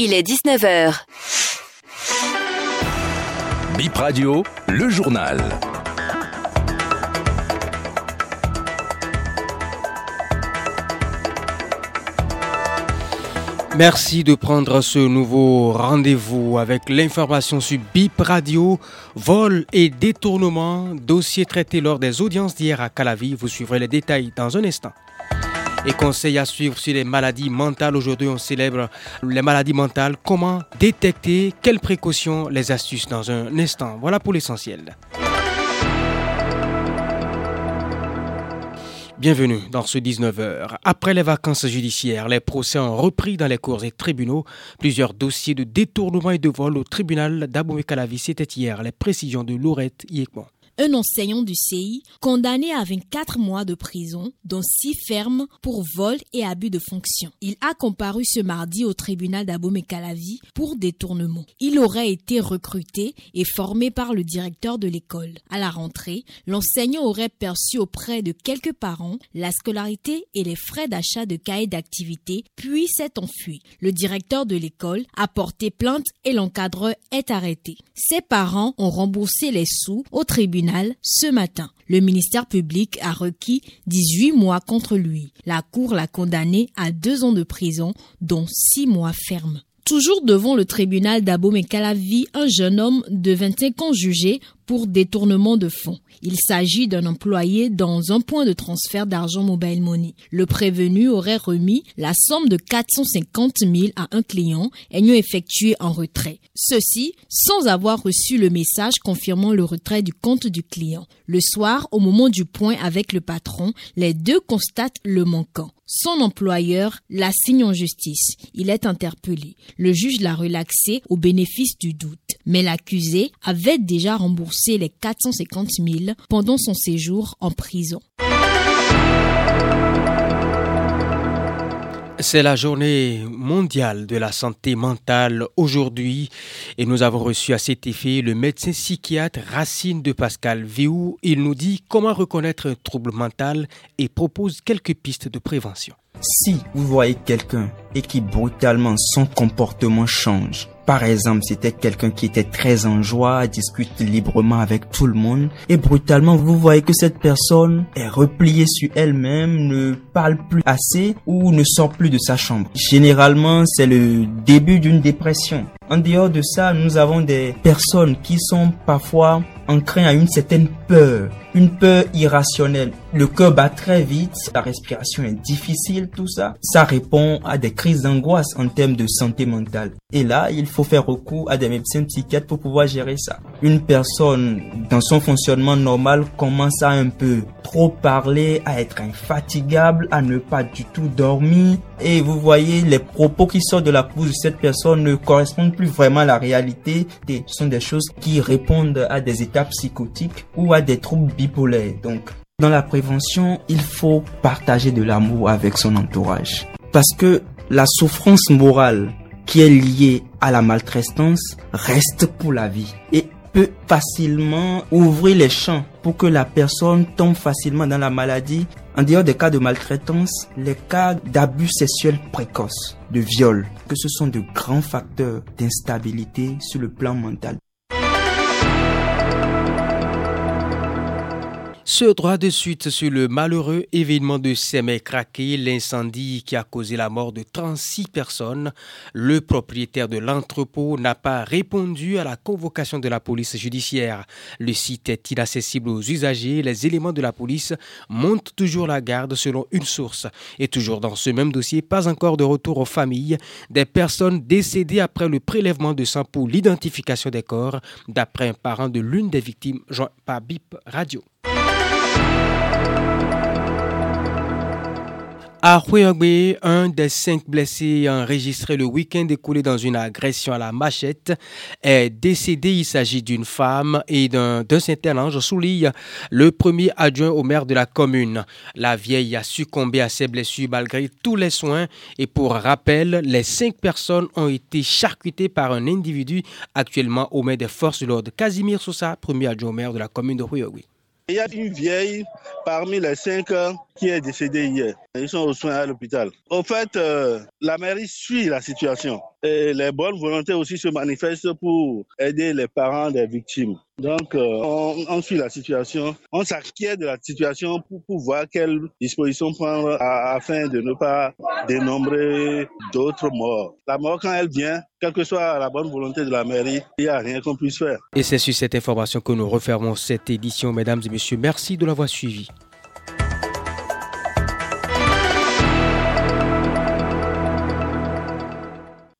Il est 19h. Bip Radio, le journal. Merci de prendre ce nouveau rendez-vous avec l'information sur BIP Radio, vol et détournement, dossier traité lors des audiences d'hier à Calavi. Vous suivrez les détails dans un instant. Et conseils à suivre sur les maladies mentales. Aujourd'hui, on célèbre les maladies mentales. Comment détecter Quelles précautions Les astuces dans un instant? Voilà pour l'essentiel. Bienvenue dans ce 19h. Après les vacances judiciaires, les procès ont repris dans les cours et tribunaux. Plusieurs dossiers de détournement et de vol au tribunal d'Abomey-Calavi. C'était hier. Les précisions de Laurette Yekmon un enseignant du CI condamné à 24 mois de prison, dont 6 fermes pour vol et abus de fonction. Il a comparu ce mardi au tribunal d'Abomey-Calavi pour détournement. Il aurait été recruté et formé par le directeur de l'école. À la rentrée, l'enseignant aurait perçu auprès de quelques parents la scolarité et les frais d'achat de cahiers d'activité, puis s'est enfui. Le directeur de l'école a porté plainte et l'encadreur est arrêté. Ses parents ont remboursé les sous au tribunal ce matin. Le ministère public a requis 18 mois contre lui. La Cour l'a condamné à deux ans de prison, dont six mois fermes. Toujours devant le tribunal d'Abomey-Calavi, un jeune homme de 25 ans jugé pour détournement de fonds. Il s'agit d'un employé dans un point de transfert d'argent mobile money. Le prévenu aurait remis la somme de 450 000 à un client ayant effectué un retrait. Ceci sans avoir reçu le message confirmant le retrait du compte du client. Le soir, au moment du point avec le patron, les deux constatent le manquant. Son employeur l'assigne en justice. Il est interpellé. Le juge l'a relaxé au bénéfice du doute. Mais l'accusé avait déjà remboursé les 450 000 pendant son séjour en prison. C'est la journée mondiale de la santé mentale aujourd'hui et nous avons reçu à cet effet le médecin psychiatre Racine de Pascal Viou. Il nous dit comment reconnaître un trouble mental et propose quelques pistes de prévention. Si vous voyez quelqu'un et qui brutalement son comportement change, par exemple, c'était quelqu'un qui était très en joie, discute librement avec tout le monde, et brutalement, vous voyez que cette personne est repliée sur elle-même, ne parle plus assez ou ne sort plus de sa chambre. Généralement, c'est le début d'une dépression. En dehors de ça, nous avons des personnes qui sont parfois ancrées à une certaine peur, une peur irrationnelle. Le cœur bat très vite, la respiration est difficile, tout ça. Ça répond à des crises d'angoisse en termes de santé mentale. Et là, il faut faire recours à des médecins psychiatres pour pouvoir gérer ça. Une personne, dans son fonctionnement normal, commence à un peu trop parler, à être infatigable, à ne pas du tout dormir. Et vous voyez, les propos qui sortent de la bouche de cette personne ne correspondent plus vraiment à la réalité. Et ce sont des choses qui répondent à des états psychotiques ou à des troubles bipolaires. Donc, dans la prévention, il faut partager de l'amour avec son entourage. Parce que la souffrance morale qui est liée à la maltraitance reste pour la vie et peut facilement ouvrir les champs pour que la personne tombe facilement dans la maladie. En dehors des cas de maltraitance, les cas d'abus sexuels précoces, de viol, que ce sont de grands facteurs d'instabilité sur le plan mental. Ce droit de suite sur le malheureux événement de Semé craqué, l'incendie qui a causé la mort de 36 personnes. Le propriétaire de l'entrepôt n'a pas répondu à la convocation de la police judiciaire. Le site est inaccessible aux usagers. Les éléments de la police montent toujours la garde selon une source. Et toujours dans ce même dossier, pas encore de retour aux familles des personnes décédées après le prélèvement de sang pour l'identification des corps, d'après un parent de l'une des victimes joint par BIP Radio. À Huyogbe, un des cinq blessés enregistrés le week-end écoulé dans une agression à la machette est décédé. Il s'agit d'une femme et d'un Saint-Ange, souligne le premier adjoint au maire de la commune. La vieille a succombé à ses blessures malgré tous les soins et pour rappel, les cinq personnes ont été charcutées par un individu actuellement au maire des forces de l'ordre. Casimir Sousa, premier adjoint au maire de la commune de Huyogbe. Il y a une vieille parmi les cinq qui est décédée hier. Ils sont aux soins à l'hôpital. Au fait, euh, la mairie suit la situation. Et les bonnes volontés aussi se manifestent pour aider les parents des victimes. Donc, euh, on, suit la situation, on s'inquiète de la situation pour voir quelles dispositions prendre afin de ne pas dénombrer d'autres morts. La mort, quand elle vient, quelle que soit la bonne volonté de la mairie, il n'y a rien qu'on puisse faire. Et c'est sur cette information que nous refermons cette édition, mesdames et messieurs. Merci de l'avoir suivi.